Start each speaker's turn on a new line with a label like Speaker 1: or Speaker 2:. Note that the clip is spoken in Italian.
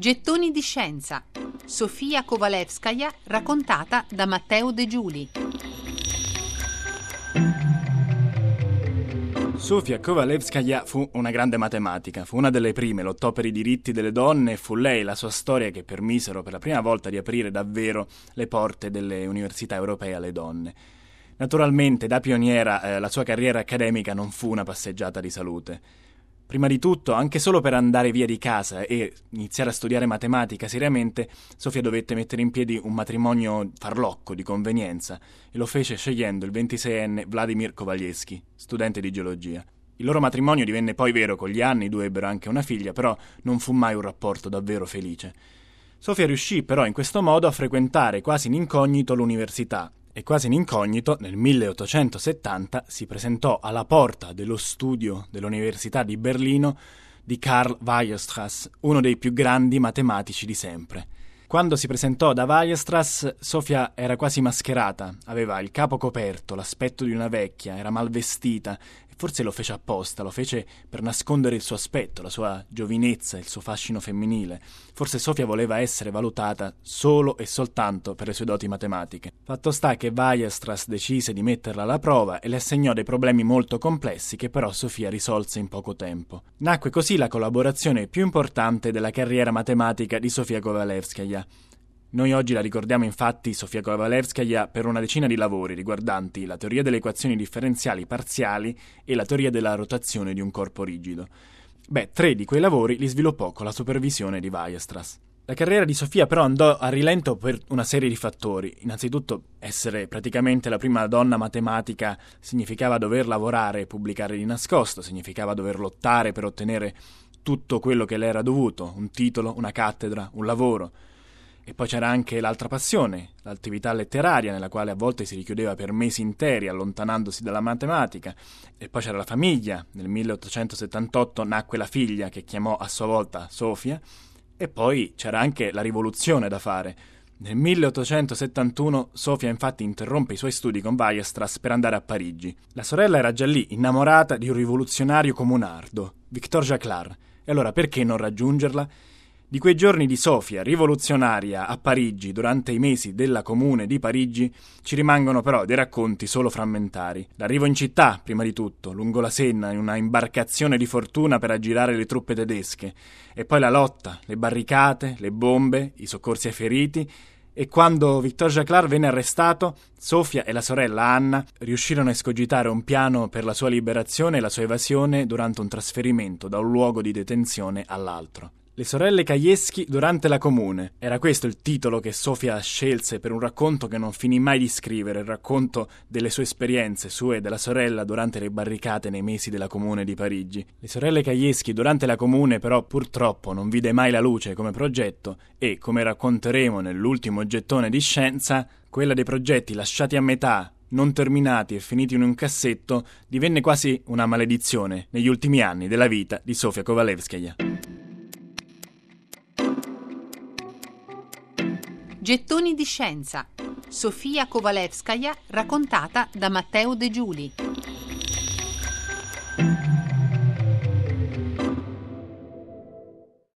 Speaker 1: Gettoni di scienza. Sofia Kovalevskaya raccontata da Matteo De Giuli.
Speaker 2: Sofia Kovalevskaya fu una grande matematica, fu una delle prime, lottò per i diritti delle donne e fu lei la sua storia che permisero per la prima volta di aprire davvero le porte delle università europee alle donne. Naturalmente, da pioniera, eh, la sua carriera accademica non fu una passeggiata di salute. Prima di tutto, anche solo per andare via di casa e iniziare a studiare matematica seriamente, Sofia dovette mettere in piedi un matrimonio farlocco di convenienza e lo fece scegliendo il 26enne Vladimir Kovalevsky, studente di geologia. Il loro matrimonio divenne poi vero con gli anni, i due ebbero anche una figlia, però non fu mai un rapporto davvero felice. Sofia riuscì però in questo modo a frequentare quasi in incognito l'università e quasi in incognito, nel 1870 si presentò alla porta dello studio dell'Università di Berlino di Karl Weierstrass, uno dei più grandi matematici di sempre. Quando si presentò da Weierstrass, Sofia era quasi mascherata, aveva il capo coperto, l'aspetto di una vecchia, era mal vestita Forse lo fece apposta, lo fece per nascondere il suo aspetto, la sua giovinezza, il suo fascino femminile. Forse Sofia voleva essere valutata solo e soltanto per le sue doti matematiche. Fatto sta che Weierstrass decise di metterla alla prova e le assegnò dei problemi molto complessi che però Sofia risolse in poco tempo. Nacque così la collaborazione più importante della carriera matematica di Sofia Kovalevskaya. Noi oggi la ricordiamo infatti Sofia Kovalevskaya per una decina di lavori riguardanti la teoria delle equazioni differenziali parziali e la teoria della rotazione di un corpo rigido. Beh, tre di quei lavori li sviluppò con la supervisione di Weierstrass. La carriera di Sofia però andò a rilento per una serie di fattori. Innanzitutto, essere praticamente la prima donna matematica significava dover lavorare e pubblicare di nascosto, significava dover lottare per ottenere tutto quello che le era dovuto, un titolo, una cattedra, un lavoro. E poi c'era anche l'altra passione, l'attività letteraria, nella quale a volte si richiudeva per mesi interi, allontanandosi dalla matematica. E poi c'era la famiglia. Nel 1878 nacque la figlia, che chiamò a sua volta Sofia. E poi c'era anche la rivoluzione da fare. Nel 1871 Sofia infatti interrompe i suoi studi con Weierstrass per andare a Parigi. La sorella era già lì, innamorata di un rivoluzionario comunardo, Victor Jaclar. E allora perché non raggiungerla? Di quei giorni di Sofia, rivoluzionaria a Parigi durante i mesi della Comune di Parigi, ci rimangono però dei racconti solo frammentari. L'arrivo in città, prima di tutto, lungo la Senna, in una imbarcazione di fortuna per aggirare le truppe tedesche, e poi la lotta, le barricate, le bombe, i soccorsi ai feriti, e quando Victor Jaclar venne arrestato, Sofia e la sorella Anna riuscirono a escogitare un piano per la sua liberazione e la sua evasione durante un trasferimento da un luogo di detenzione all'altro. Le sorelle Kajewski durante la comune. Era questo il titolo che Sofia scelse per un racconto che non finì mai di scrivere, il racconto delle sue esperienze, sue e della sorella durante le barricate nei mesi della comune di Parigi. Le sorelle Kajewski durante la comune però purtroppo non vide mai la luce come progetto e, come racconteremo nell'ultimo gettone di scienza, quella dei progetti lasciati a metà non terminati e finiti in un cassetto, divenne quasi una maledizione negli ultimi anni della vita di Sofia Kovalevskaya.
Speaker 1: Gettoni di scienza. Sofia Kovalevskaya raccontata da Matteo De Giuli.